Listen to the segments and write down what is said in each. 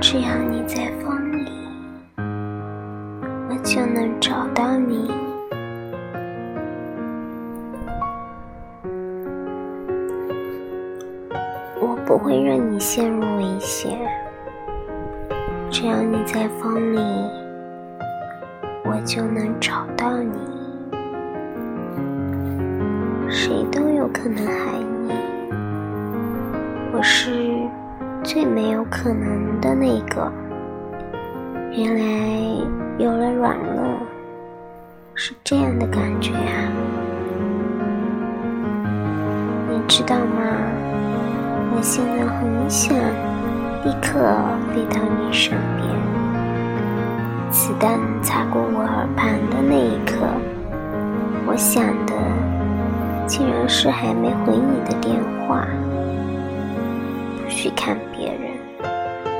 只要你在风里，我就能找到你。我不会让你陷入危险，只要你在风里，我就能找到你。谁都有可能最没有可能的那个。原来有了软肋，是这样的感觉啊！你知道吗？我现在很想立刻飞到你身边。子弹擦过我耳畔的那一刻，我想的竟然是还没回你的电话。去看别人，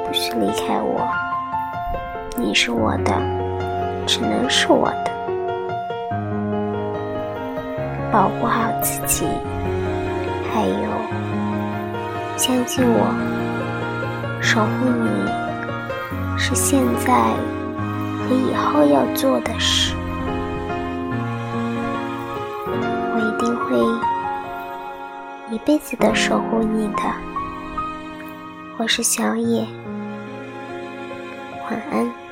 不许离开我。你是我的，只能是我的。保护好自己，还有。相信我，守护你是现在和以后要做的事。我一定会一辈子的守护你的。我是小野，晚安。